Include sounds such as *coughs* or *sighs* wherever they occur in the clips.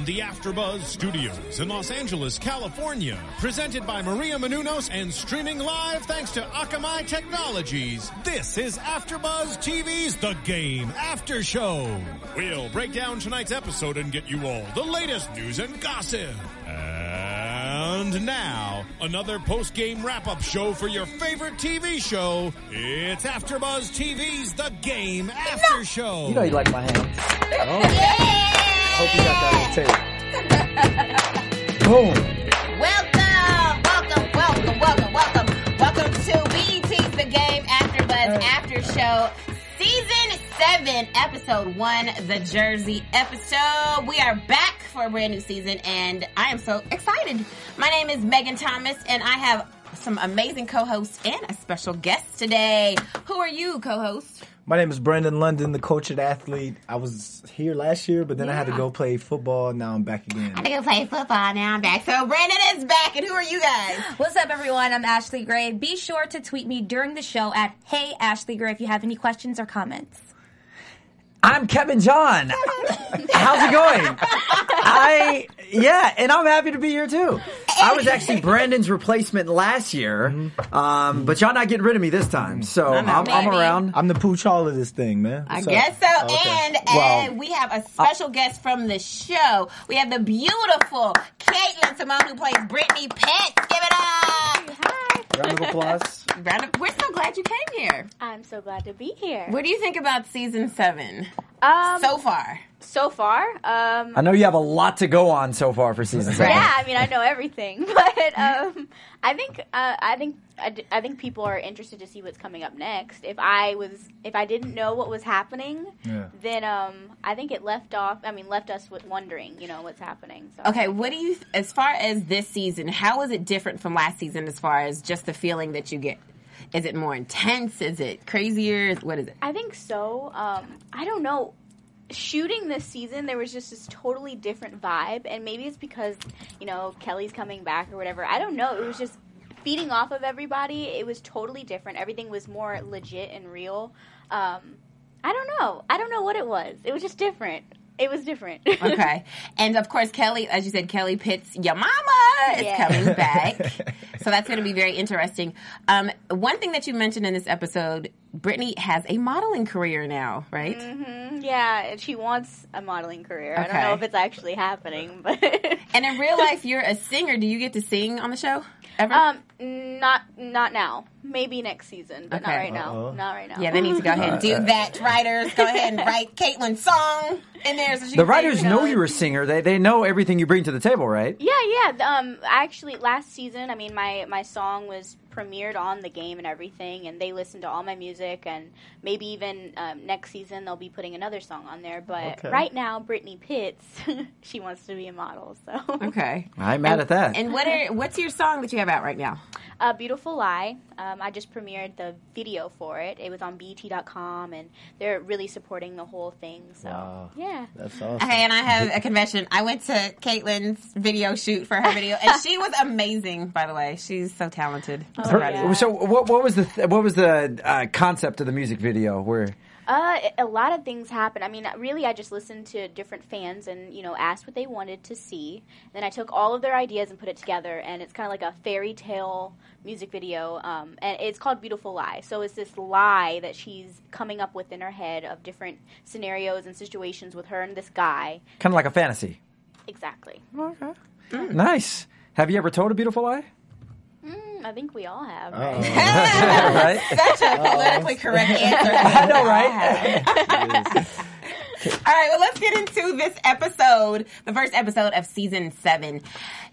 From the AfterBuzz Studios in Los Angeles, California, presented by Maria Menounos and streaming live thanks to Akamai Technologies. This is AfterBuzz TV's The Game After Show. We'll break down tonight's episode and get you all the latest news and gossip. And now, another post-game wrap-up show for your favorite TV show. It's AfterBuzz TV's The Game After Show. You know you like my hands. *laughs* Hope you got that on tape. *laughs* Boom. Welcome, welcome, welcome, welcome, welcome, welcome to BET's The Game After Buzz After Show, Season 7, Episode 1, the Jersey episode. We are back for a brand new season and I am so excited. My name is Megan Thomas and I have some amazing co-hosts and a special guest today. Who are you, co-host? My name is Brandon London, the coach and athlete. I was here last year, but then I had to go play football. Now I'm back again. I had to go play football now. I'm back. So Brandon is back, and who are you guys? What's up, everyone? I'm Ashley Gray. Be sure to tweet me during the show at Hey Ashley Gray if you have any questions or comments. I'm Kevin John. *laughs* How's it going? I yeah, and I'm happy to be here too. I was actually Brandon's replacement last year, um, but y'all not getting rid of me this time, so I'm, I'm, maybe. around. I'm the pooch all of this thing, man. I What's up? guess so. Okay. And, Well, and we have a special guest from the show. We have the beautiful Caitlin Simone who plays Brittany Pitts. Give it up. Round of applause. *laughs* Round of- We're so glad you came here. I'm so glad to be here. What do you think about season seven Um, so far? So far, um, I know you have a lot to go on so far for season seven. yeah, I mean, I know everything, *laughs* but um, I think uh, I think I, d- I think people are interested to see what's coming up next. If I was if I didn't know what was happening, Yeah. then um, I think it left off. I mean, left us with wondering, you know, what's happening. So. Okay, what do you, as far as this season, how is it different from last season as far as just the feeling that you get? Is it more intense? Is it crazier? What is it? I think so. Um, I don't know. Shooting this season, there was just this totally different vibe, and maybe it's because you know Kelly's coming back or whatever. I don't know. It was just feeding off of everybody. It was totally different. Everything was more legit and real. Um, I don't know. I don't know what it was. It was just different. It was different. Okay. and of course, Kelly, as you said, Kelly Pitts, your mama is Yeah. coming *laughs* back. so that's going to be very interesting. Um, one thing that you mentioned in this episode, Brittany has a modeling career now, right? Mhm. Yeah, and she wants a modeling career. I don't know if it's actually happening, but And in real life, you're a singer. Do you get to sing on the show ever? um, not not now. Maybe next season, but Okay. not right now. Uh-oh. Not right now. yeah, they need to go ahead and *laughs* do that. Writers, go ahead and write *laughs* Caitlin's song in there. So she The writers sing, you know you're a singer. They they know everything you bring to the table, right? Yeah, yeah. Um, actually, last season, I mean, my my song was premiered on the game and everything, and they listen to all my music, and maybe even um, next season they'll be putting another song on there. But Okay. right now, Brittany Pitts, *laughs* she wants to be a model, so Okay. I'm mad and, at that. And what are what's your song that you have out right now? A Beautiful Lie. Um, I just premiered the video for it. It was on BET.com, and they're really supporting the whole thing. So Wow. yeah. That's awesome. Okay, and I have a confession. I went to Caitlin's video shoot for her video, and she was amazing. By the way, she's so talented. So Oh, proud of yeah. So what what was the th- what was the uh, concept of the music video? Where Uh, a lot of things happen. I mean, really, I just listened to different fans and you know asked what they wanted to see. Then I took all of their ideas and put it together, and it's kind of like a fairy tale music video. Um, and it's called Beautiful Lie. So it's this lie that she's coming up with in her head of different scenarios and situations with her and this guy. kind of like a fantasy. Exactly. Okay. Nice. Have you ever told a beautiful lie? Mm, I think we all have. Uh-oh. right? *laughs* *laughs* Such a politically correct answer. *laughs* I know, right? All right, well, let's get into this episode, the first episode of season seven.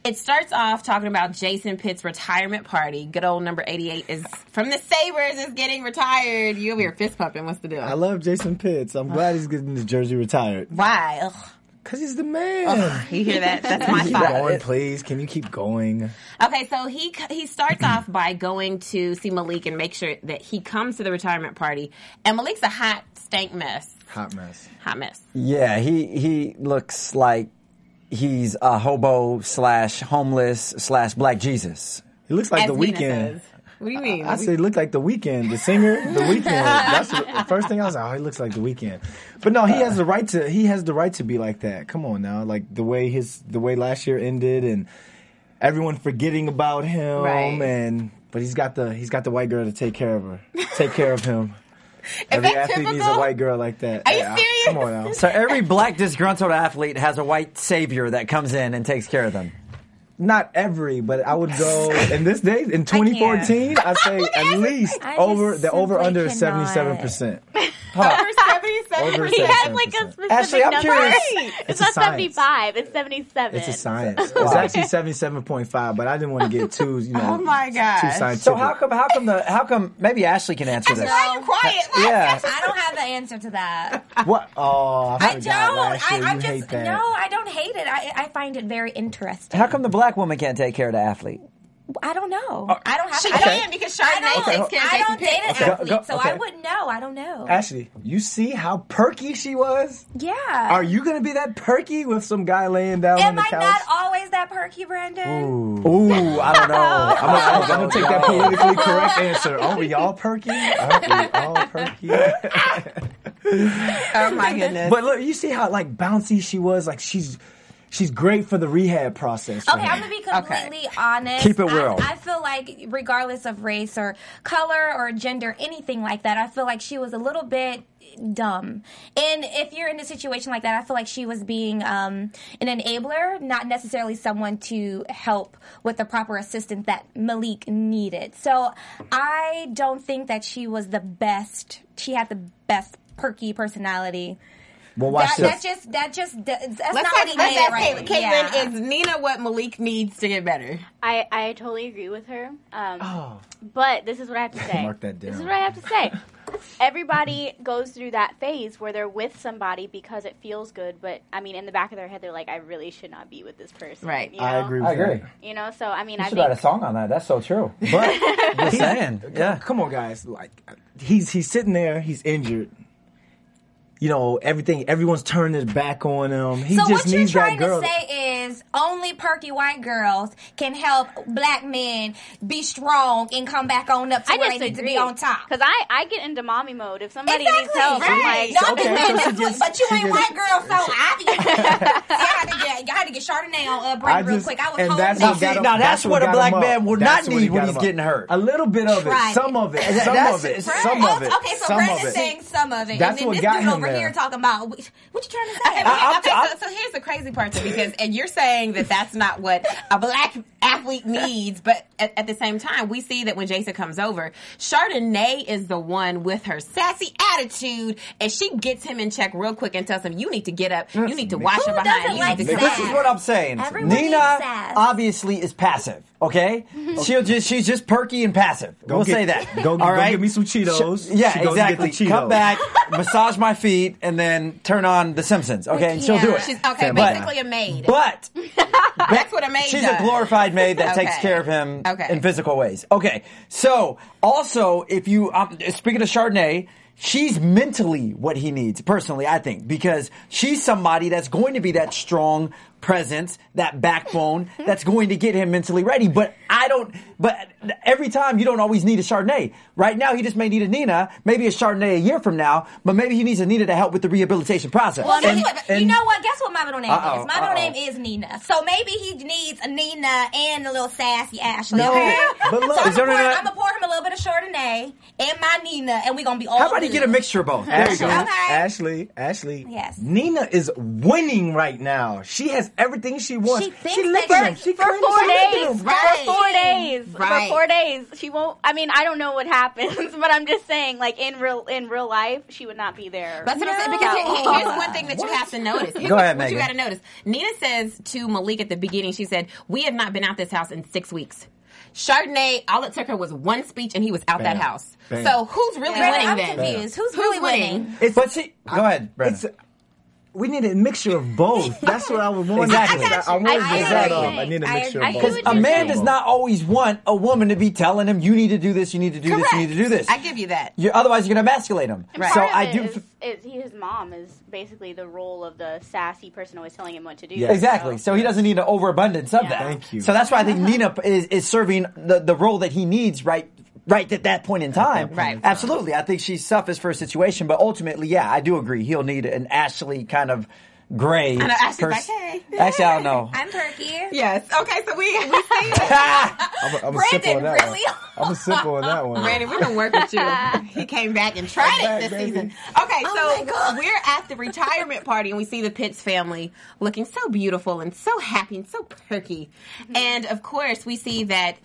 It starts off talking about Jason Pitt's retirement party. Good old number 88 is from the Sabers is getting retired. You over here fist pumping. What's the deal? I love Jason Pitts. I'm glad he's getting his jersey retired. Why? Ugh. Cause he's the man. You hear that? That's my keep thought. going, please. Can you keep going? Okay, so he he starts off by going to see Malik and make sure that he comes to the retirement party. And Malik's a hot stank mess, Hot mess. hot mess. Yeah, he he looks like he's a hobo slash homeless slash black Jesus. He looks like As the Nina Weeknd. says. What do you mean? I said he looked like the Weeknd, the singer, the *laughs* Weeknd. That's the the first thing I was like, oh, he looks like the Weeknd. But no, he has the right to. He has the right to be like that. Come on now, like the way his the way last year ended, and everyone forgetting about him, Right. and but he's got the he's got the white girl to take care of her, take care of him. *laughs* Every that athlete needs a white girl like that. Are you Yeah, serious? Come on now. So every black disgruntled athlete has a white savior that comes in and takes care of them. Not every, but I would go *laughs* in this day in 2014. I say *laughs* at least I over the over under is 77 percent. *laughs* Over seventy-seven. Over He had like a specific Ashley, I'm number. curious. It's, It's not science. 75, it's 77. It's a science. It's actually 77.5, but I didn't want to get too, you know, Oh my too scientific. So how come how come the how come maybe Ashley can answer this? Why are you quiet? Yeah. I don't have the answer to that. What? Oh, I, I don't. last year. I, I'm you just hate that. no. I don't hate it. I, I find it very interesting. How come the black woman can't take care of the athlete? I don't know. Oh, I don't have. She I can don't, because I Chardonnay don't, takes care of I don't date an Pitt. Go- athlete, go- so okay. I wouldn't know. I don't know. Ashley, you see how perky she was? yeah. Are you going to be that perky with some guy laying down on Am the I couch? not always that perky, Brandon? Ooh, I don't know. *laughs* I'm gonna, I'm gonna take that politically correct answer. Are we all perky? Are we all perky? *laughs* Oh my goodness. but look, you see how like bouncy she was. Like she's she's great for the rehab process. Okay, him. I'm gonna be completely honest. Keep it real. I, I feel like, regardless of race or color or gender, anything like that, I feel like she was a little bit dumb. And if you're in a situation like that, I feel like she was being um, an enabler, not necessarily someone to help with the proper assistance that Malik needed. So I don't think that she was the best. She had the best perky personality. Well, watch That, that just that just that's Let's not ask, what he let's made ask right. Caitlin. Caitlin, Yeah. is Nina what Malik needs to get better? I, I totally agree with her. Um, Oh. But this is what I have to *laughs* say. Mark that This is what I have to say. *laughs* Everybody goes through that phase where they're with somebody because it feels good, but I mean, in the back of their head, they're like, I really should not be with this person. Right. You I agree. With I agree. That. You know, so I mean, You I should write a song on that. That's so true. But *laughs* Just saying. Yeah. come on, guys. Like he's he's sitting there. He's injured. You know everything. Everyone's turning his back on him. He So just needs that girl. to say is only perky white girls can help black men be strong and come back on up to I where they need to be on top. because I, I get into mommy mode. If somebody Exactly. needs help, I'm right. like, Y'all okay, so saying she that, just- but you she ain't just- white girl, so I be. I *laughs* had to get, I had to get Chardonnay on uh, I Brandon real quick. I was and home that's now. what got him- Now, that's what a black man would That's not need when he's up. getting hurt. A little bit of it. Right. Some of it. Some that's- of it. Brandon- Some of it. Okay, so some Brandon's of it. saying some of it, That's and then what this got dude over there. here talking about what you trying to say? Okay, I- okay, I'm- so, so here's the crazy part, too, because and you're saying that that's not what a black athlete needs, but at, at the same time, we see that when Jason comes over, Chardonnay is the one with her sassy attitude, and she gets him in check real quick and tells him, "You need to get up, you need to wash Who your behind, you like need to sass? go." This is what I'm saying. Everyone needs Nina sass. obviously is passive. Okay, *laughs* she'll just she's just perky and passive. we'll get- say that. go- All go right? get me some Cheetos. Sh- yeah, She goes to get the exactly. Come back, *laughs* massage my feet, and then turn on The Simpsons. Okay, and she'll do it. She's okay, But- basically a maid. But *laughs* that's what a maid She's does. a glorified maid that takes care of him Okay. in physical ways. Okay, so also if you um, speaking of Chardonnay, she's mentally what he needs. Personally, I think because she's somebody that's going to be that strong presence, that backbone that's going to get him mentally ready. But I don't. But every time you don't always need a Chardonnay. Right now, he just may need a Nina, maybe a Chardonnay a year from now, but maybe he needs a Nina to help with the rehabilitation process. Well, guess And- what? you know what? Guess what my middle name Uh-oh, is? My middle uh-oh. name is Nina. So maybe he needs a Nina and a little sassy Ashley. No, okay? *laughs* but look- so I'm gonna, pour, not- I'm gonna pour him a little bit of Chardonnay and my Nina, and we're gonna be all. How about he good. get a mixture of both? There you Ashley, go. Okay. Ashley, Ashley. Yes. Nina is winning right now. She has everything she wants. She thinks she that him. she- She for four days. Right. For four days. Right. For four days. She won't. I mean, I don't know what happens, *laughs* but I'm just saying, like in real in real life, she would not be there. That's what I'm saying. Because here- here's one thing that you have to notice. Here's Go what, ahead, what you got to notice. Nina says to Malik at the beginning, she said, "We have not been out this house in six weeks." Chardonnay, all it took her was one speech, and he was out that house. Bam. So who's really Brandon, winning I'm then? confused. Who's, Who's really winning? winning? It's, But see, go ahead, Brandon. It's we need a mixture of both. *laughs* That's what I would want. Exactly. I, I wanted I to set agree. I need a mixture agree. of both. Because A man does not always want a woman to be telling him, "You need to do this. You need to do this. You need to do this." I give you that. You're, otherwise, you're going to emasculate him. And Right. So I do. is- is he, his mom is basically the role of the sassy person always telling him what to do. Yeah. Exactly. So he doesn't need an overabundance of Yeah. that. Thank you. So that's why I think *laughs* Nina is, is serving the, the role that he needs right right at that point in time. Right. Absolutely. I think she suffers for a situation, but ultimately, yeah, I do agree. He'll need an Ashley kind of gray. know, Ashley's like, hey. Actually, I don't know. *laughs* I'm perky. Yes. Okay. So we we *laughs* see I'm a, I'm a sip Brandon, on that really? one. I'm a sip on that one. Brandon, we're gonna work with you. *laughs* He came back and tried back, it this baby. season. Okay, Oh my so God. we're at the retirement party and we see the Pitts family looking so beautiful and so happy and so perky. Mm-hmm. And of course, we see that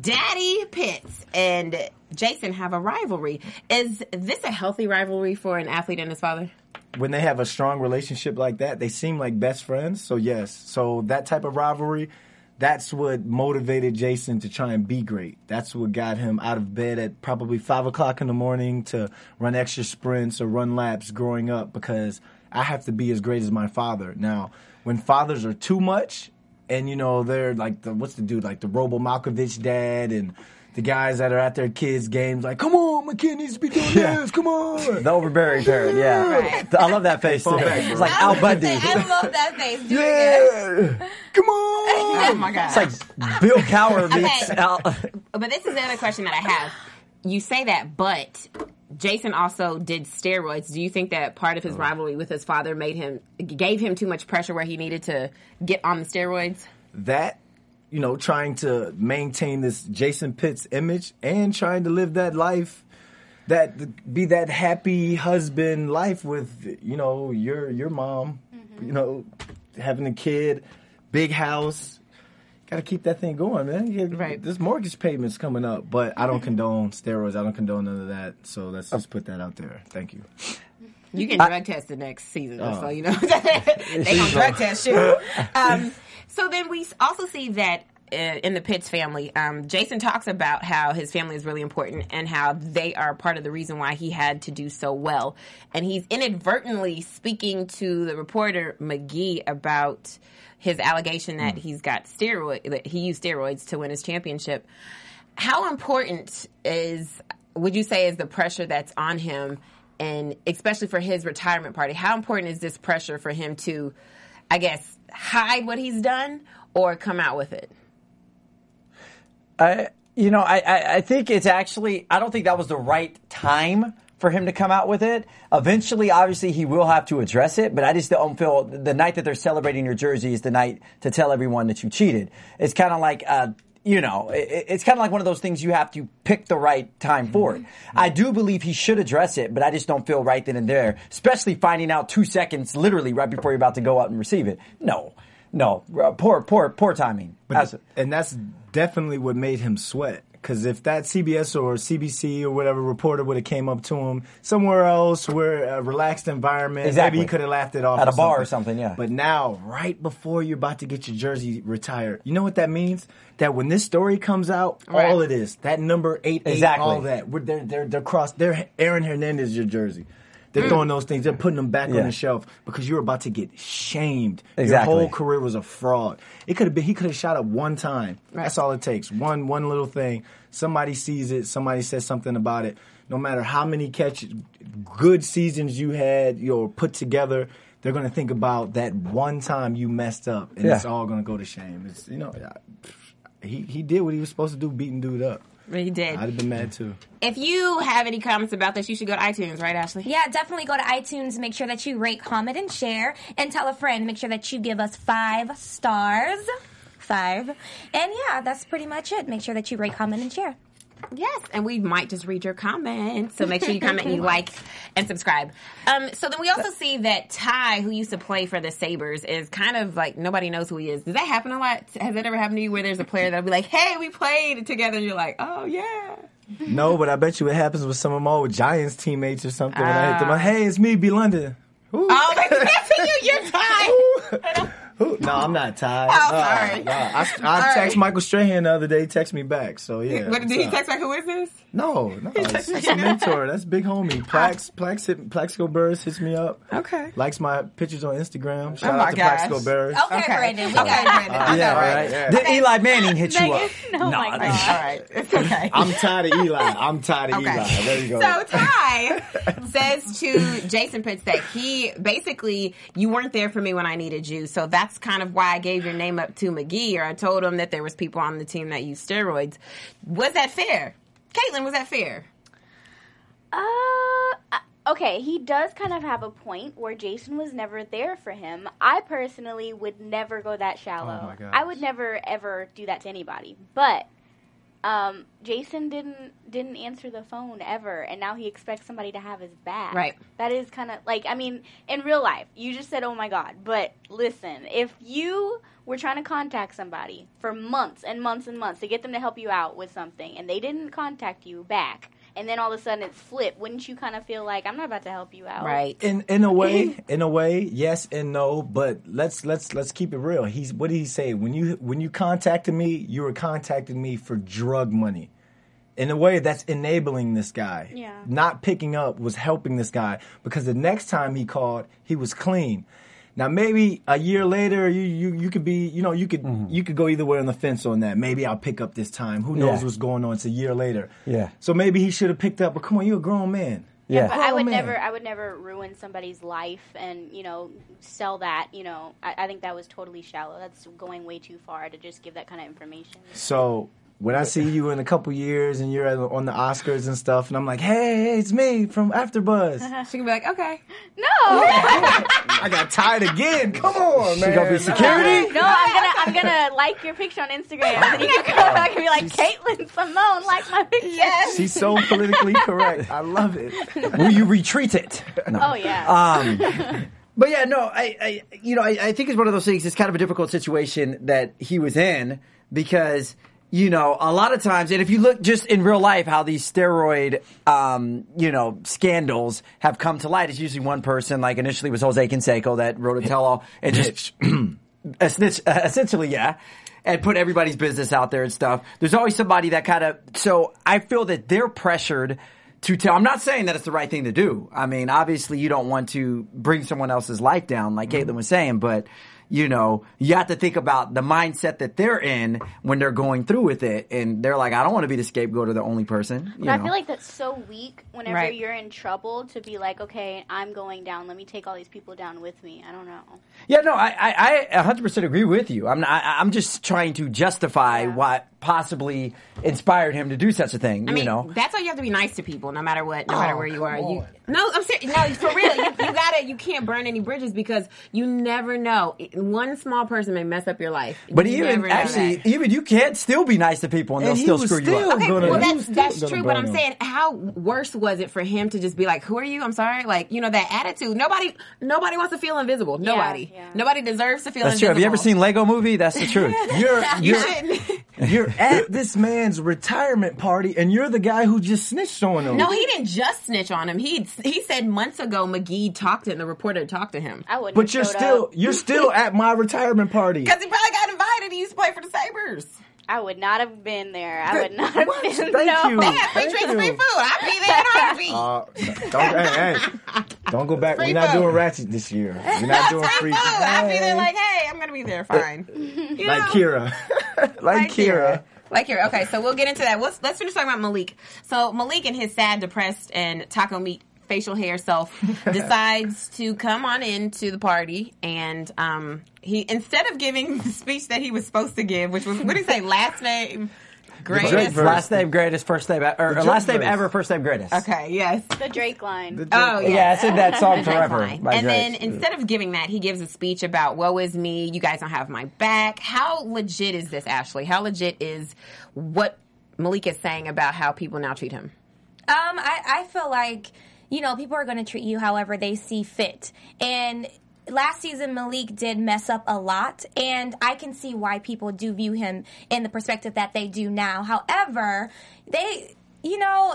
Daddy Pitts and Jason have a rivalry. Is this a healthy rivalry for an athlete and his father? When they have a strong relationship like that, they seem like best friends. So yes, so that type of rivalry, that's what motivated Jason to try and be great. That's what got him out of bed at probably five o'clock in the morning to run extra sprints or run laps growing up because I have to be as great as my father. Now, when fathers are too much, and you know they're like the what's the dude like the Robo Marinovich dad and. The guys that are at their kids' games, like, come on, my kid needs to be doing Yeah. this. Come on, *laughs* The overbearing parent, yeah. Right. I love that face. Too. Back, It's like Al Bundy. I love that face. Do it again. Yeah. Come on. *laughs* Oh my god! It's like Bill Cowher meets Okay. Al. *laughs* But this is the other question that I have. You say that, but Jason also did steroids. Do you think that part of his oh. rivalry with his father made him gave him too much pressure where he needed to get on the steroids? that, you know, trying to maintain this Jason Pitts image and trying to live that life, that be that happy husband life with, you know, your your mom, you know, having a kid, big house. Got to keep that thing going, man. You- Right. There's mortgage payments coming up, but I don't condone steroids. I don't condone none of that. So let's just put that out there. Thank you. You can drug test the next season, so you know *laughs* they gonna drug test you. Um, so then we also see that uh, in the Pitts family, um, Jason talks about how his family is really important and how they are part of the reason why he had to do so well. And he's inadvertently speaking to the reporter McGee about his allegation that he's got steroid that he used steroids to win his championship. How important is would you say is the pressure that's on him and especially for his retirement party how important is this pressure for him to i guess hide what he's done or come out with it I, you know, I, I, I think it's actually, I don't think that was the right time for him to come out with it. Eventually, obviously, he will have to address it, but I just don't feel the night that they're celebrating your jersey is the night to tell everyone that you cheated. It's kind of like, uh, you know, it, it's kind of like one of those things you have to pick the right time for it. I do believe he should address it, but I just don't feel right then and there, especially finding out two seconds literally right before you're about to go out and receive it. No, no, uh, poor, poor, poor timing. That's- and that's definitely what made him sweat. Because if that CBS or CBC or whatever reporter would have came up to him somewhere else, where a relaxed environment, Exactly. maybe he could have laughed it off At or a bar or something, yeah. But now, right before you're about to get your jersey retired, you know what that means? That when this story comes out, Right. all it is that number eight, eight, Exactly. all that, we're, they're they're they're cross. They're Aaron Hernandez your jersey. They're throwing those things. They're putting them back Mm. Yeah. on the shelf because you're about to get shamed. Exactly. Your whole career was a fraud. It could have been. He could have shot up one time. That's all it takes. One one little thing. Somebody sees it. Somebody says something about it. No matter how many catches, good seasons you had, you're put together. They're gonna think about that one time you messed up, and Yeah. it's all gonna go to shame. It's you know, he he did what he was supposed to do, beating dude up. He did I'd have been mad too. if you have any comments about this you should go to itunes right ashley Yeah, definitely go to iTunes. Make sure that you rate, comment, and share, and tell a friend. Make sure that you give us five stars. Five. And yeah, that's pretty much it. Make sure that you rate, comment, and share. Yes, and we might just read your comments. So make sure you comment and you *laughs* like and subscribe. Um, so then we also see that Ty, who used to play for the Sabers, is kind of like nobody knows who he is. Does that happen a lot? Has that ever happened to you where there's a player that'll be like, hey, we played together, and you're like, oh, yeah. No, but I bet you it happens with some of my old Giants teammates or something. when I hit them, Ah. like, hey, it's me, B. London. Ooh. Oh, *laughs* maybe that's you, you're Ty. Who? No, I'm not tired. Oh, oh No, sorry. no. I, I Sorry. text Michael Strahan the other day. Text me back. So yeah. what, did he up? text back, who is this? No, no, it's, it's a mentor. That's big homie. *laughs* Plax, Plax, hit, Plaxico Burress hits me up. Okay. Likes my pictures on Instagram. Shout Oh out to gosh. Plaxico Burress. Okay, Okay. Brandon. We Okay, got Brandon. Uh, I know, yeah, right? right, yeah. Did Eli Manning *laughs* hit you up? Megan, oh my All god. It's okay. I'm tired of Eli. I'm tired of Okay. Eli. There you go. So Ty *laughs* says to Jason Pitts that he basically you weren't there for me when I needed you, so that's kind of why I gave your name up to McGee, or I told him that there was people on the team that used steroids. Was that fair, Caitlin? Was that fair? Uh, I- okay, he does kind of have a point where Jason was never there for him. I personally would never go that shallow. Oh my. I would never ever do that to anybody. But um, Jason didn't didn't answer the phone ever, and now he expects somebody to have his back. Right. That is kind of like I mean, in real life, you just said, "Oh my god," but listen, if you were trying to contact somebody for months and months and months to get them to help you out with something, and they didn't contact you back. And then all of a sudden it's flipped. Wouldn't you kind of feel like I'm not about to help you out? Right. In in a way, *laughs* in a way, yes and no. But let's let's let's keep it real. He's what did he say? When you when you contacted me, you were contacting me for drug money. In a way, that's enabling this guy. Yeah. Not picking up was helping this guy because the next time he called, he was clean. Now maybe a year later, you you you could be you know you could mm-hmm. you could go either way on the fence on that. Maybe I'll pick up this time. Who knows Yeah. what's going on? It's a year later. Yeah. So maybe he should have picked up. But come on, you're a grown man. Yeah. But I would man. never, I would never ruin somebody's life and you know sell that. You know, I, I think that was totally shallow. That's going way too far to just give that kind of information. So when I see you in a couple years and you're on the Oscars and stuff, and I'm like, hey, hey, it's me from AfterBuzz. *laughs* She can be like, okay, No, *laughs* I got tired again. Come on, man. She gonna be security? no, I'm gonna, I'm gonna like your picture on Instagram, and you can go back and be like, Caitlin Simone, like my picture. Yes. She's so politically correct. I love it. Will you retreat it? No. Oh yeah. Um, but yeah, no, I, I you know, I, I think it's one of those things. It's kind of a difficult situation that he was in because you know a lot of times, and if you look just in real life, how these steroid, um, you know, scandals have come to light. It's usually one person. Like initially, it was Jose Canseco that wrote a tell-all and just *laughs* a snitch, *clears throat* *laughs* essentially, yeah. And put everybody's business out there and stuff. There's always somebody that kind of. So I feel that they're pressured to tell. I'm not saying that it's the right thing to do. I mean, obviously, you don't want to bring someone else's life down, like Caitlin was saying, but you know, you have to think about the mindset that they're in when they're going through with it, and they're like, I don't want to be the scapegoat or the only person. You But I feel like that's so weak whenever Right. you're in trouble to be like, okay, I'm going down. Let me take all these people down with me. I don't know. Yeah, no, I, I, I 100% agree with you. I'm, not, I, I'm just trying to justify Yeah. what possibly inspired him to do such a thing. I mean, you know, that's why you have to be nice to people, no matter what, no Oh, matter where you are. come You no, I'm serious. No, for real. You, you gotta, you can't burn any bridges because you never know. One small person may mess up your life. but You even never know actually, that. even you can't still be nice to people and, And they'll still was screw you still up. Okay, gonna- well that's that's true, but I'm him. saying how worse was it for him to just be like, "Who are you?" I'm sorry, like you know that attitude. Nobody, nobody wants to feel invisible. Nobody, yeah. nobody deserves to feel That's true. Have you ever seen Lego Movie? That's the *laughs* truth. You're you're, you're, shouldn't. at this man's retirement party, and you're the guy who just snitched on him. No, he didn't just snitch on him. He he said months ago McGee talked to him. The reporter talked to him I wouldn't. But have you're still Up. you're still at my retirement party. *laughs* because he probably got invited. He used to play for the Sabers. I would not have been there. I would not have What? been. Thank no. you. They had free Thank drinks, you. free food. I'd be there in a heartbeat. Uh, don't, hey, hey, don't go back. Free We're not food. doing ratchet this year. We're not *laughs* doing free. free food. I'd be there like, hey, I'm gonna be there. Fine. You like know? Keira, *laughs* like, Like Keira. Like Keira. Okay, so we'll get into that. Let's let's finish talking about Malik. So Malik and his sad, depressed, and taco meat facial hair self *laughs* decides to come on into the party and um he instead of giving *laughs* the speech that he was supposed to give, which was what did he say, last name Drake greatest. last name greatest, first name, or, or last name verse. ever, first name greatest. Okay, yes. The Drake line. Oh yeah. Yeah, I said that song That's forever. fine. by And then Drake. instead of giving that, he gives a speech about "Woe is me, you guys don't have my back." How legit is this, Ashley? How legit is what Malik is saying about how people now treat him? Um, I, I feel like, you know, people are going to treat you however they see fit. And last season, Malik did mess up a lot, and I can see why people do view him in the perspective that they do now. However, they, you know,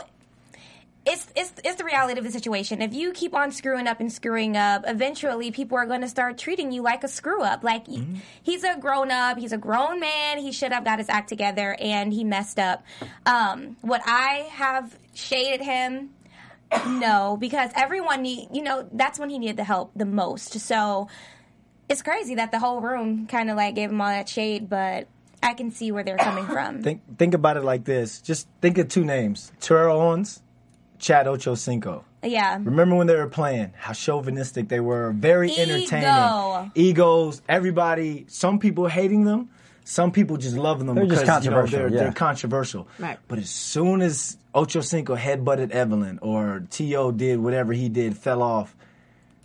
it's it's it's the reality of the situation. If you keep on screwing up and screwing up, eventually people are going to start treating you like a screw up. Like Mm-hmm. he's a grown up, he's a grown man. He should have got his act together, and he messed up. Um, would I have shaded him? No, because everyone need you know that's when he needed the help the most. So it's crazy that the whole room kind of like gave him all that shade, but I can see where they're coming from. *coughs* Think think about it like this. Just think of two names: Terrell Owens, Chad Ochocinco. yeah. Remember when they were playing? How chauvinistic they were. Very Ego. entertaining. Egos. Everybody. Some people hating them. Some people just loving them They're just because you know, controversial, they're, yeah. they're controversial. Right. But as soon as Ocho Cinco headbutted Evelyn or T.O. did whatever he did, fell off,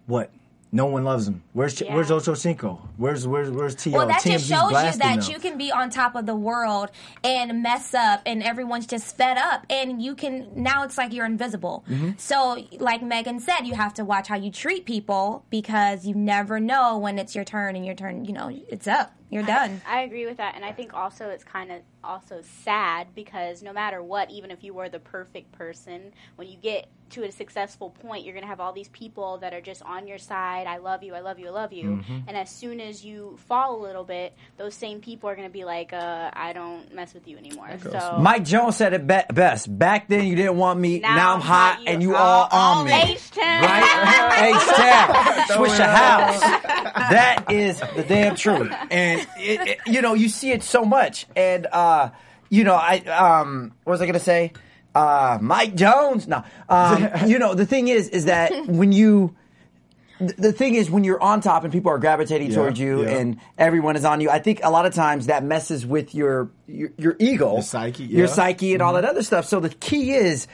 what? No one loves him. Where's Yeah. Where's Ocho Cinco? Where's where's where's T.O.? Well, that just shows you that them. you can be on top of the world and mess up, and everyone's just fed up, and you can now it's like you're invisible. Mm-hmm. So, like Megan said, you have to watch how you treat people because you never know when it's your turn, and your turn, you know, it's up, you're done. I agree with that, and I think also it's kind of also sad because no matter what, even if you were the perfect person, when you get to a successful point, you're gonna have all these people that are just on your side. I love you, I love you, I love you. Mm-hmm. And as soon as you fall a little bit, those same people are gonna be like, uh, "I don't mess with you anymore." So Mike Jones said it be- best. Back then, you didn't want me. Now, I'm hot, and you all on me. H10. Right? *laughs* H-Tech. *laughs* Switch a house. That is the damn truth. And, *laughs* it, it- you know, you see it so much. And, uh, you know, I, um, what was I going to say? Uh, Mike Jones. No. Um, *laughs* you know, the thing is, is that when you, the thing is when you're on top and people are gravitating Yeah, towards you yeah. and everyone is on you, I think a lot of times that messes with your, your, your ego. Your psyche, Your yeah. Mm-hmm. psyche and all that other stuff. So the key is,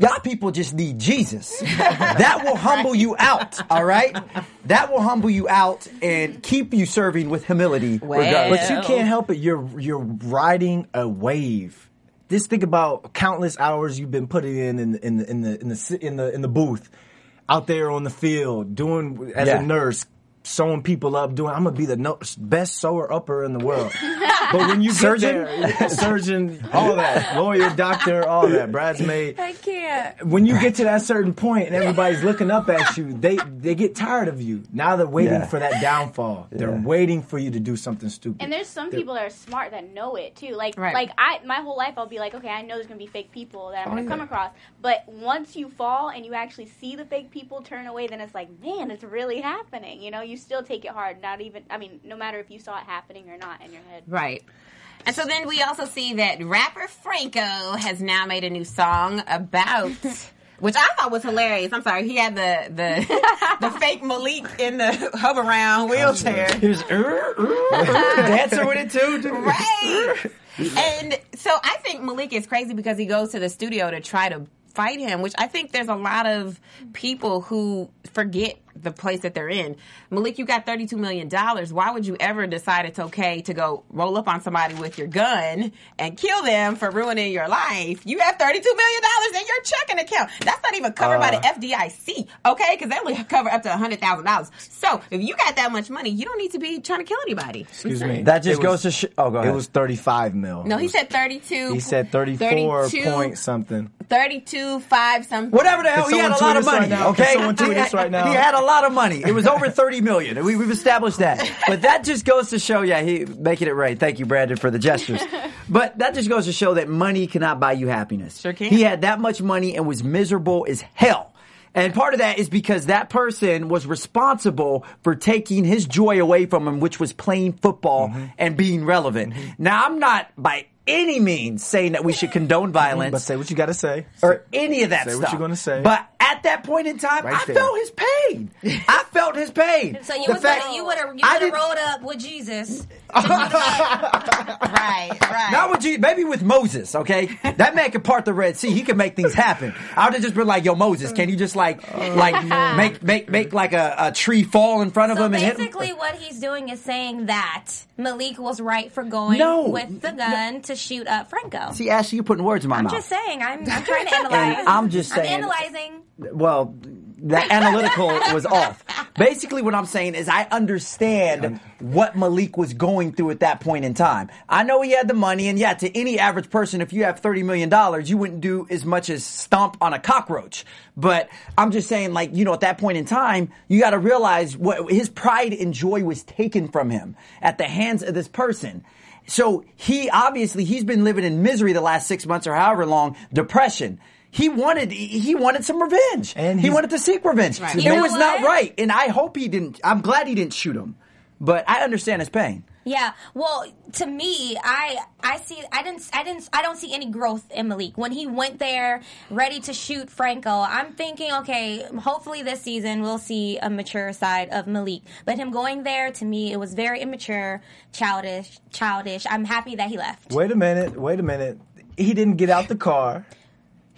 Y'all people just need Jesus. that will humble you out, all right? That will humble you out and keep you serving with humility. But you can't help it. You're you're riding a wave. Just think about countless hours you've been putting in in the in the in the in the, in the, in the booth, out there on the field, doing as Yeah. a nurse, sewing people up. Doing I'm gonna be the no, best sewer upper in the world. but when you Surgeon? get there, surgeon, all that, lawyer, doctor, all that, bridesmaid. I can't. When you get to that certain point and everybody's looking up at you, they they get tired of you. Now they're waiting Yeah. for that downfall. They're waiting for you to do something stupid. And there's some people that are smart that know it too. Like Right. like I my whole life I'll be like, okay, I know there's gonna be fake people that I'm Oh, gonna yeah. come across. But once you fall and you actually see the fake people turn away, then it's like, man, it's really happening. You know, you still take it hard. Not even I mean, no matter if you saw it happening or not in your head. Right. And so then we also see that rapper Franco has now made a new song about *laughs* which I thought was hilarious. I'm sorry, he had the the the *laughs* fake Malik in the hover around wheelchair. He was "Er, er, er," dancing with it too. Right. and so I think Malik is crazy because he goes to the studio to try to fight him, which I think there's a lot of people who forget the place that they're in. Malik, you got $32 million. Why would you ever decide it's okay to go roll up on somebody with your gun and kill them for ruining your life? You have $32 million in your checking account. That's not even covered by the uh. FDIC, okay? Because they only *laughs* cover up to $100,000. So if you got that much money, you don't need to be trying to kill anybody. Excuse me. That just It goes was- to sh- oh, go It was 35 mil. No, he said 32. He said 34 32 point something. 32, 5 something. Whatever the hell, Can he had a lot of money. right now? Okay, someone tweet he, *laughs* us right now? he had a lot of money. It was over thirty million. We, we've established that. But that just goes to show, yeah, he making it right. Thank you, Brandon, for the gestures. *laughs* But that just goes to show that money cannot buy you happiness. Sure can. He had that much money and was miserable as hell. And part of that is because that person was responsible for taking his joy away from him, which was playing football Mm-hmm. and being relevant. Now, I'm not by any means saying that we should condone violence But say what you got to say. or any of that Say stuff. what you're gonna say. But at that point in time, Right I there. felt his pain. I *laughs* felt his pain. So you The was fact- you would have you I would have rolled up with Jesus. *laughs* Right, right. Not with you, maybe with Moses, okay? That man could part the Red Sea. He could make things happen. I would have just been like, "Yo, Moses, can you just like, like *laughs* make make make like a, a tree fall in front of So him and hit him?" basically, what he's doing is saying that Malik was right for going No. with the gun to shoot up Franco. See, Ashley, you're putting words in my mouth. I'm just saying. I'm, I'm trying to analyze. I'm just saying- I'm analyzing. Well, the analytical was off. Basically, what I'm saying is I understand what Malik was going through at that point in time. I know he had the money, and yeah, to any average person, if you have $30 million, you wouldn't do as much as stomp on a cockroach. But I'm just saying, like, you know, at that point in time, you got to realize what his pride and joy was taken from him at the hands of this person. So he obviously he's been living in misery the last six months or however long, depression. He wanted he wanted some revenge, And he wanted to seek revenge. Right. It You know was not right, and I hope he didn't. I'm glad he didn't shoot him, but I understand his pain. Yeah, well, to me, I I see I didn't I didn't I don't see any growth in Malik when he went there ready to shoot Franco. I'm thinking, okay, hopefully this season we'll see a mature side of Malik. But him going there to me, it was very immature, childish, childish. I'm happy that he left. Wait a minute. Wait a minute. He didn't get out the car.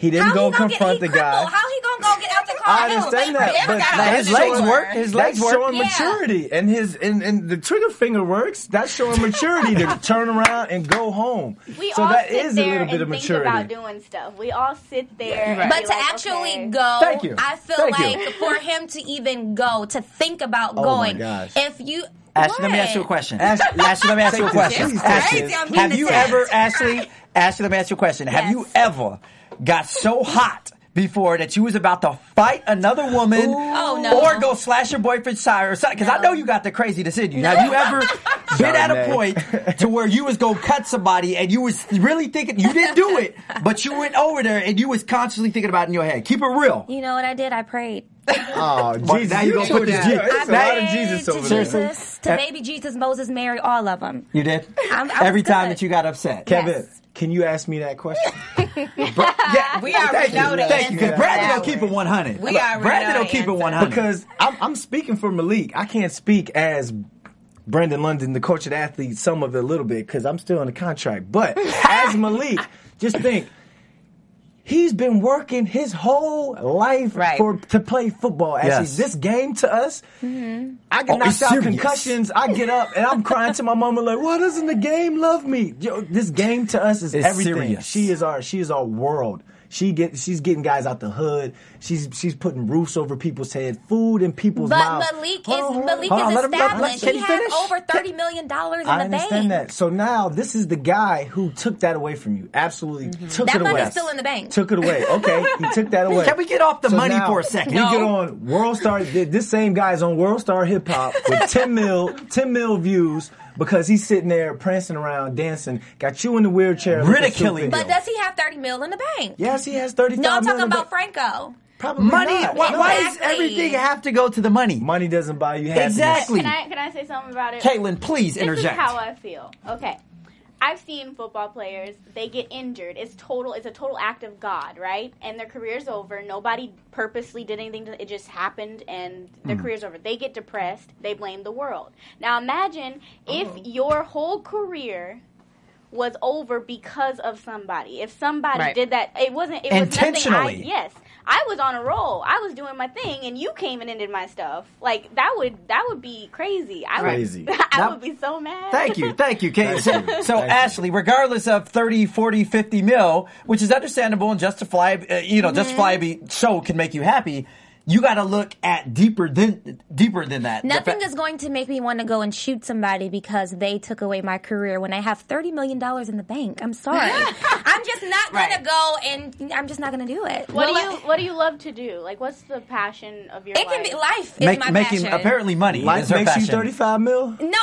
He didn't How go he confront get, the he guy. How he gonna go get out the car? I understand legs that, but out. his legs showing- work. His legs that's work. showing Yeah. maturity, and his and, and the trigger finger works. That's showing maturity to *laughs* turn around and go home. We so all that sit is a there little bit and of think maturity. about doing stuff. We all sit there, and But to like, actually okay. go, Thank you. I feel Thank you. like for him to even go, to think about Oh my going, gosh. if you. Ashley, let me ask you a question. Ashley- Ashley, let me ask you a question. Ashley, crazy. I'm being have you attacked. ever, Ashley, Ashley, let me ask you a question. Have you ever got so hot before that you was about to fight another woman Oh, no. or go slash your boyfriend's tire or something? Because I know you got the crazy decision. Have you ever *laughs* been at a point to where you was going to cut somebody and you was really thinking, you didn't do it, but you went over there and you was constantly thinking about it in your head. Keep it real. You know what I did? I prayed. Oh, *laughs* But Jesus! now you gonna put this Yeah, Je- it's I a lot of Jesus to over there. Jesus, to uh, baby Jesus, Moses, Mary, all of them. You did? I'm- I was *laughs* Every time good. that you got upset. Kevin, Yes. can you ask me that question? *laughs* Yeah, We already thank know you. the Thank you, because to Brandon that don't keep one. it 100. We Look, already Brandon know don't the keep it answer. 100. because I'm, I'm speaking for Malik. I can't speak as Brandon London, the coach of the athlete, some of it a little bit because I'm still in the contract. But as Malik, just think. He's been working his whole life Right. for to play football. Actually, Yes. this game to us, Mm-hmm. I get Oh, knocked out serious. concussions. I get up and I'm crying to my mama like, "Why doesn't the game love me?" Yo, this game to us is It's everything. serious. She is our she is our world. She get she's getting guys out the hood. She's she's putting roofs over people's head, food in people's But mouths. Malik is on. Malik Hold on, is let him- let- let- established. can he he has finish? over thirty million dollars in I the understand bank. that. So now this is the guy who took that away from you. Absolutely took Mm-hmm. That it away. money's still in the bank. Took it away. Okay, he took that away. Can we get off the So money now for a second? We No. get on World Star. This same guy is on World Star Hip Hop with 10 mil, 10 mil views because he's sitting there prancing around, dancing. Got you in the wheelchair, Ridiculing. But does he have thirty mil in the bank? yes, he has 35 No, I'm talking about Franco. Probably Money. not. Why, No. why does everything have to go to the money? Money doesn't buy you happiness. Exactly. Can I can I say something about it? Caitlin, please This interject. is how I feel. Okay. I've seen football players, they get injured. It's total it's a total act of God, right? And their career's over. Nobody purposely did anything to it just happened and their Hmm. career's over. They get depressed, they blame the world. Now imagine if your whole career was over because of somebody. If somebody Right. did that, it wasn't. It was Intentionally. I, yes, I was on a roll. I was doing my thing, and you came and ended my stuff. Like that would that would be crazy. I Crazy. would. *laughs* I That- would be so mad. Thank you, thank you, Kate. Thank So, you. so Thank you. Ashley, regardless of 30, 40, 50 mil, which is understandable and justifiable, uh, you know, Mm-hmm. justifiably so can make you happy, you got to look at deeper than deeper than that. Nothing fa- is going to make me want to go and shoot somebody because they took away my career when I have thirty million dollars in the bank. I'm sorry. *laughs* I'm just not gonna Right. go and I'm just not gonna do it. What Well, do you What do you love to do? Like, what's the passion of your It life? can be life is make, my making passion. apparently money Life is her makes you passion. 35 mil? No,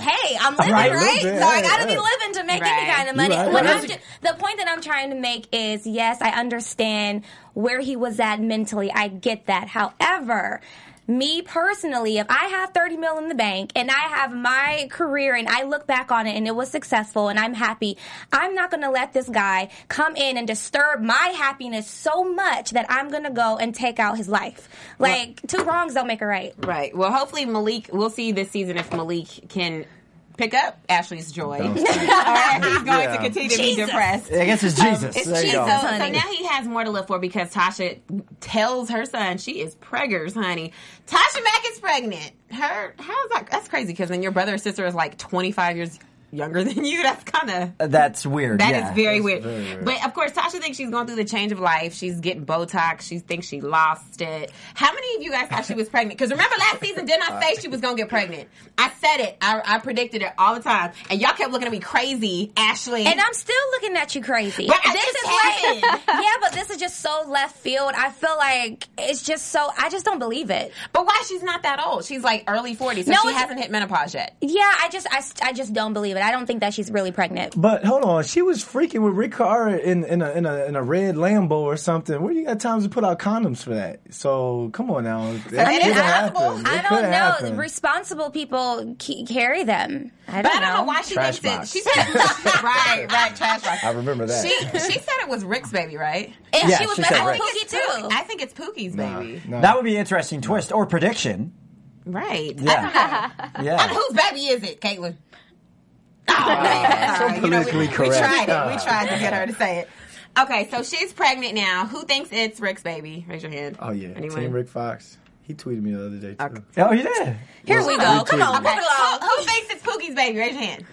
hey, I'm living Right, right, bit, so I gotta be living to make any kind of money. right, When right. I'm ju- the point that I'm trying to make is, yes, I understand where he was at mentally. I get that. However. Me personally, if I have 30 mil in the bank and I have my career and I look back on it and it was successful and I'm happy, I'm not gonna let this guy come in and disturb my happiness so much that I'm gonna go and take out his life. Like, two wrongs don't make a right. Right. Well, hopefully Malik. We'll see this season if Malik can pick up Ashley's joy, *laughs* or he's going Yeah. to continue to be depressed. I guess it's um, Jesus. It's There you go. So, so now he has more to live for because Tasha tells her son she is preggers, honey. Tasha Mack is pregnant. Her how's that? That's crazy because then your brother or sister is like twenty five years younger *laughs* than you. That's kind of uh, That's weird. That is yeah. very weird. very weird. But of course, Tasha thinks she's going through the change of life. She's getting Botox. She thinks she lost it. How many of you guys thought she was pregnant? Because remember last season, didn't I say she was going to get pregnant? I said it. I, I predicted it all the time. And y'all kept looking at me crazy, Ashley. And I'm still looking at you crazy. But I this just is like, *laughs* yeah, but this is just so left field. I feel like it's just so. I just don't believe it. but why she's not that old? She's like early 40s, so No, she hasn't hit menopause yet. Yeah, I just, I, I just don't believe it. I don't think that she's really pregnant. But hold on, she was freaking with Rick Carr in, in a in a in a red Lambo or something. Where you got times to put out condoms for that? So come on now, it could it is happen. possible. It I don't know. happen. Responsible people c- carry them. I But don't, I don't know, know why she Trash thinks box. it. She said, *laughs* right, right, trash box. I remember that. She, she said it was Rick's baby, right? And Yeah, she was she messing said with Rick. Pookie too. I think it's Pookie's baby. No. That would be an interesting twist or prediction. Right. Yeah. *laughs* And Yeah. whose baby is it, Caitlin? Oh, so *laughs* you know, we, politically we tried it. We tried to get her to say it. Okay, so she's pregnant now. Who thinks it's Rick's baby? Raise your hand. Oh yeah, Anyone? Team Rick Fox. He tweeted me the other day too. Okay. Oh, you did. Here we go. Come on, Okay, who, who thinks it's Pookie's baby? Raise your hand.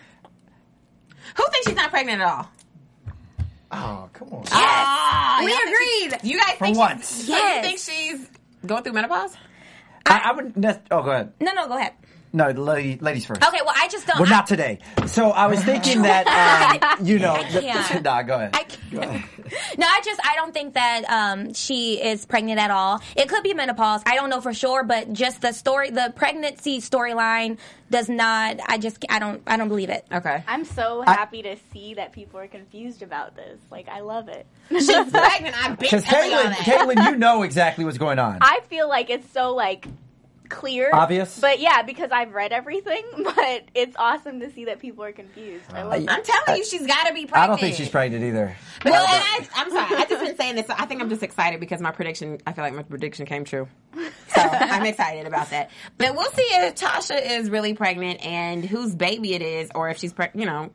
Who thinks she's not pregnant at all? Oh come on. Ah, We agreed. she- You guys think once. she's, so Yes. you think she's going through menopause? I, I would. That's, oh, go ahead. No, no, go ahead. No, the lady, ladies first. Okay, well, I just don't. Well, I- not today. So I was thinking *laughs* that, um, you know, the, can't. *laughs* nah, go ahead. I can't. No, I just I don't think that um, she is pregnant at all. It could be menopause. I don't know for sure, but just the story, the pregnancy storyline does not. I just I don't I don't believe it. Okay. I'm so happy to see that people are confused about this. Like, I love it. She's *laughs* pregnant. I've been Because telling y'all Caitlin. Caitlin, you know exactly what's going on. I feel like it's so like clear, Obvious? But yeah, because I've read everything. *laughs* But it's awesome to see that people are confused. I uh, love. I'm telling you, she's got to be pregnant. I don't think she's pregnant either. But well, and I, I'm sorry. I just been saying this. I think I'm just excited because my prediction. I feel like my prediction came true. So *laughs* I'm excited about that. But we'll see if Tasha is really pregnant and whose baby it is, or if she's, pre- you know,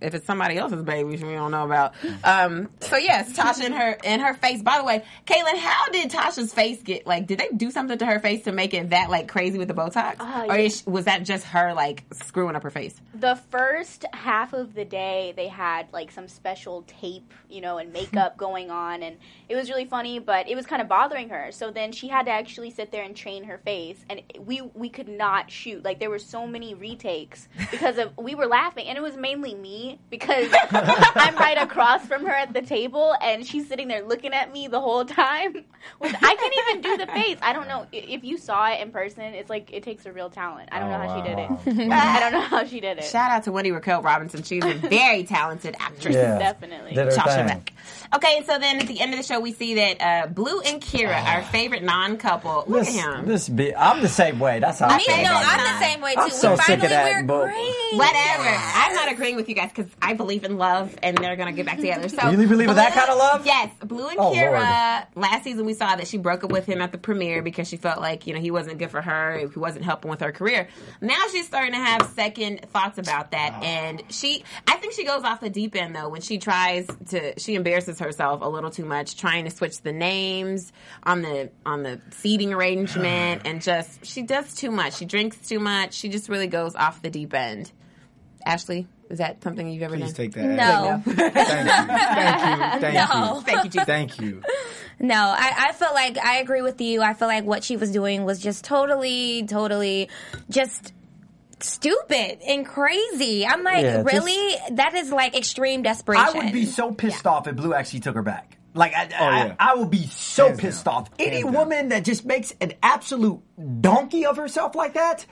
if it's somebody else's baby we don't know about. Um, so yes, Tasha and her in her face. By the way, Caitlin, how did Tasha's face get like? Did they do something to her face to make it that like crazy with the Botox, Uh, or yeah. is, was that just her like screwing up her face? the first half of the day they had like some special tape you know and makeup *laughs* going on and it was really funny but it was kind of bothering her so then she had to actually sit there and train her face and we we could not shoot like there were so many retakes because of we were laughing and it was mainly me because *laughs* i'm right across from her at the table and she's sitting there looking at me the whole time *laughs* With- i can't even do the face i don't know if you saw it in person it's like it takes a real talent i don't know how she did it *laughs* i don't know how she did it Shout out to Wendy Raquel Robinson. She's a very talented actress. Yeah. Definitely. Did her Tasha. Beck. Okay, so then at the end of the show, we see that uh, Blue and Keira, our favorite non-couple, look This, at him. this be, I'm the same way. That's how I Me, feel no. I'm the same way too. I'm so we sick finally of that, we're but- great. Whatever. I'm not agreeing with you guys because I believe in love, and they're gonna get back together. So You really believe in that kind of love? Yes, Blue and Oh, Keira. Last season, we saw that she broke up with him at the premiere because she felt like you know he wasn't good for her. He wasn't helping with her career. Now she's starting to have second thoughts about that, ah. and she, I think she goes off the deep end though when she tries to. She embarrasses herself a little too much trying to switch the names on the on the seating arrangement, *sighs* and just she does too much. She drinks too much. She just really goes off the deep end. Ashley, is that something you've ever Please done? take that. No. Thank you. Thank you. *laughs* Thank No. you. Thank you, Thank you. No, I, I feel like I agree with you. I feel like what she was doing was just totally, totally just stupid and crazy. I'm like, Yeah, just- really? that is like extreme desperation. I would be so pissed off if Blue actually took her back. Like I, Oh, yeah. I will be so Hands pissed down. off. Any Hands down. woman that just makes an absolute donkey of herself like that,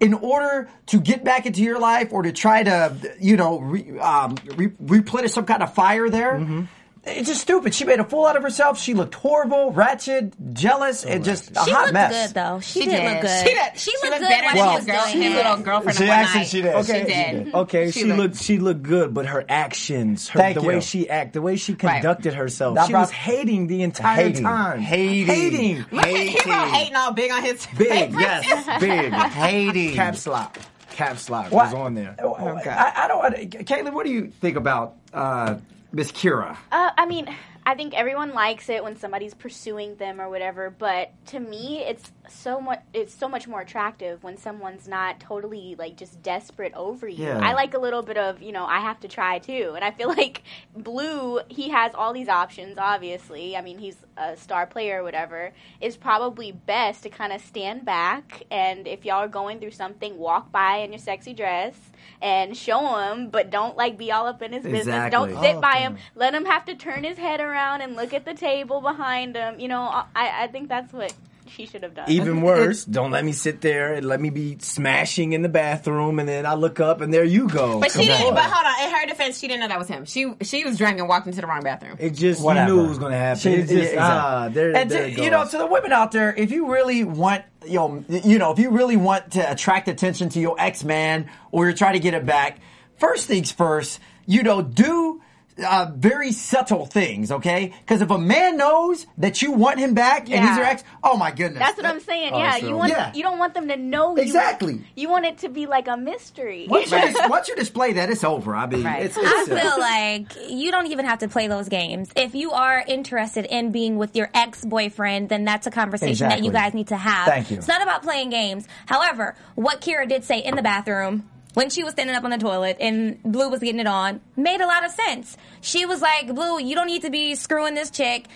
in order to get back into your life or to try to, you know, re, um, re, replenish some kind of fire there. Mm-hmm. It's just stupid. She made a fool out of herself. She looked horrible, ratchet, jealous, and just a She hot looked mess. good though. She, She did, did. look good. She did. She She looked looked good better when than she his was girl- doing his it. little girlfriend She of one actually- night. she did. Okay. She did. Okay, She she, looked- looked she looked good, but her actions, her, Thank the you. way she act, the way she conducted herself, That she brought- was hating the entire Hating. time. Hating. hating, Look at him all hating all big on his big, *laughs* yes, big, Hating. Caps lock, caps lock What- was on there. I, I don't. Caitlin, what do you think about uh, Miss Keira? Uh, I mean, I think everyone likes it when somebody's pursuing them or whatever, but to me, it's so much. It's so much more attractive when someone's not totally like just desperate over you. Yeah. I like a little bit of you know I have to try too, and I feel *laughs* like Blue he has all these options. Obviously, I mean he's a star player or whatever. It's probably best to kind of stand back and if y'all are going through something, walk by in your sexy dress and show him, but don't like be all up in his business. Don't sit Oh, by damn. him. Let him have to turn his head around and look at the table behind him. You know, I, I think that's what *laughs* she should have done. Even worse, don't let me sit there and let me be smashing in the bathroom, and then I look up and there you go. But she Come didn't. on. But hold on. In her defense, she didn't know that was him. She she was drunk and walked into the wrong bathroom. It just Whatever. you knew it was going to happen. She- It just, yeah, exactly. ah, there, and there to, it goes. you know, to the women out there, if you really want, you know, you know, if you really want to attract attention to your ex man or you're trying to get it back, first things first, you know, do. Uh, very subtle things, okay? Because if a man knows that you want him back and he's your ex, oh my goodness, That's what I'm saying. Oh, yeah, so- you want Yeah. you don't want them to know Exactly. You, want it to be like a mystery. Once you, dis- *laughs* once you display that, it's over. I mean, Right. it's, I it's feel like you don't even have to play those games. If you are interested in being with your ex boyfriend, then that's a conversation that you guys need to have. Thank you. It's not about playing games. However, what Keira did say in the bathroom when she was standing up on the toilet and Blue was getting it on made a lot of sense. She was like, Blue, you don't need to be screwing this chick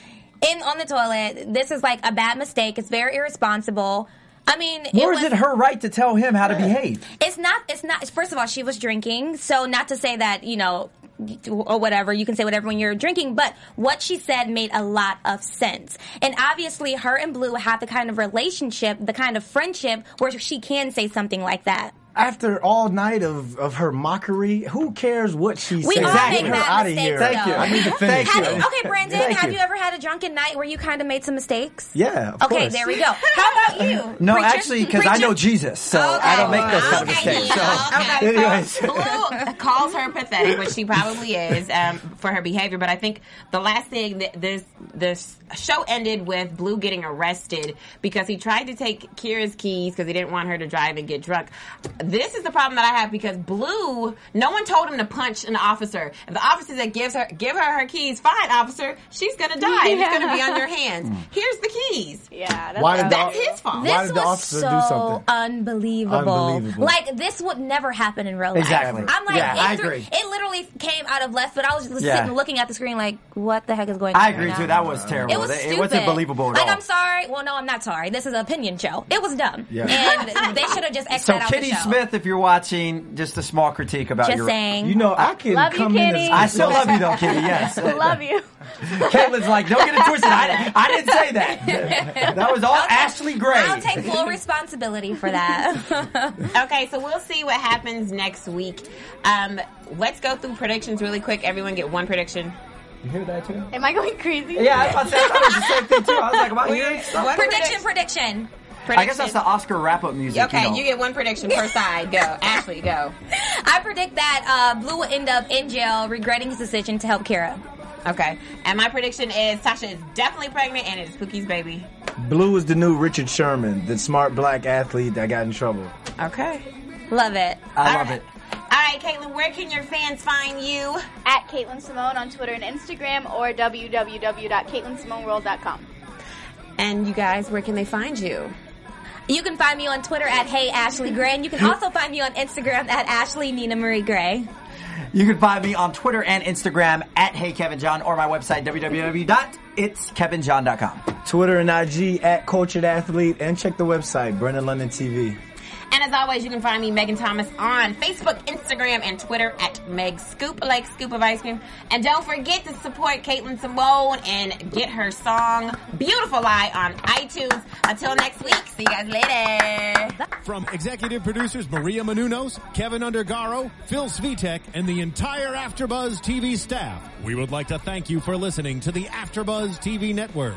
in on the toilet. This is like a bad mistake. It's very irresponsible. I mean, Or it is was, it her right to tell him how to behave? it's not. It's not. First of all, she was drinking, so not to say that you know or whatever. You can say whatever when you're drinking, but what she said made a lot of sense. And obviously, her and Blue have the kind of relationship, the kind of friendship where she can say something like that. After all night of, of her mockery, who cares what she We says? all Exactly. Make her bad out of mistakes, here. Thank you. I need to finish. Have you. you, okay, Brandon, Thank have you. you ever had a drunken night where you kind of made some mistakes? Yeah, of Okay, course. there we go. How about you? *laughs* No, Preacher? actually, because I know Jesus, so I don't make those kind of Okay, mistakes. So. yeah, okay. Anyways. *laughs* Blue calls her pathetic, which she probably is um, for her behavior. But I think the last thing that this this show ended with Blue getting arrested because he tried to take Keira's keys because he didn't want her to drive and get drunk. This is the problem that I have because Blue, no one told him to punch an officer. If the officer that gives her give her her keys, fine, officer, she's gonna die. and It's gonna be on your hands. Hmm. Here's the keys. Yeah, that's Why did the, his fault. This Why did the was officer so do something? unbelievable. Unbelievable. Like this would never happen in real life. Exactly. I'm like, Yeah, it, I agree. it literally came out of left, but I was just Yeah. sitting looking at the screen like, what the heck is going on? I right agree now? too. That was terrible. It was stupid. It wasn't believable at like, all. I'm sorry. Well, no, I'm not sorry. This is an opinion show. It was dumb. Yeah. And *laughs* they should have just exited So, out Kitty the show. Smith, if you're watching, just a small critique about Just your. saying. You know, I can Love you, come in Kitty. as I still love you though, Kitty. *laughs* Yes. I still love you. Caitlin's like, don't get it twisted. I, I didn't say that. *laughs* That was all Ashley Gray. I'll take full responsibility for that. *laughs* Okay, so we'll see what happens next week. Um, let's go through predictions really quick. Everyone get one prediction. You hear that too? Am I going crazy? yeah, I, was about to say, I thought it was the same thing too. I was like, am I hearing stuff? One prediction, prediction. I guess that's the Oscar wrap-up music. Okay, you, know. you get one prediction per *laughs* side. Go, Ashley, go. I predict that uh, Blue will end up in jail, regretting his decision to help Kara. Okay, and my prediction is Tasha is definitely pregnant and it's Pookie's baby. Blue is the new Richard Sherman, the smart black athlete that got in trouble. Okay, Love it. I All love right. it. All right, Caitlin, where can your fans find you? At Caitlin Simone on Twitter and Instagram or www.caitlinsimoneworld.com. And you guys, where can they find you? You can find me on Twitter at Hey Ashley Gray, and you can also find me on Instagram at Ashley Nina Marie Gray. You can find me on Twitter and Instagram at Hey Kevin John or my website www.itskevinjohn.com. Twitter and IG at Cultured Athlete, and check the website, Brennan London TV. And as always, you can find me, Megan Thomas, on Facebook, Instagram, and Twitter at Meg Scoop, like scoop of ice cream. And don't forget to support Caitlin Simone and get her song Beautiful Lie on iTunes. Until next week, see you guys later. From executive producers Maria Menounos, Kevin Undergaro, Phil Svitek, and the entire AfterBuzz TV staff, we would like to thank you for listening to the AfterBuzz TV network.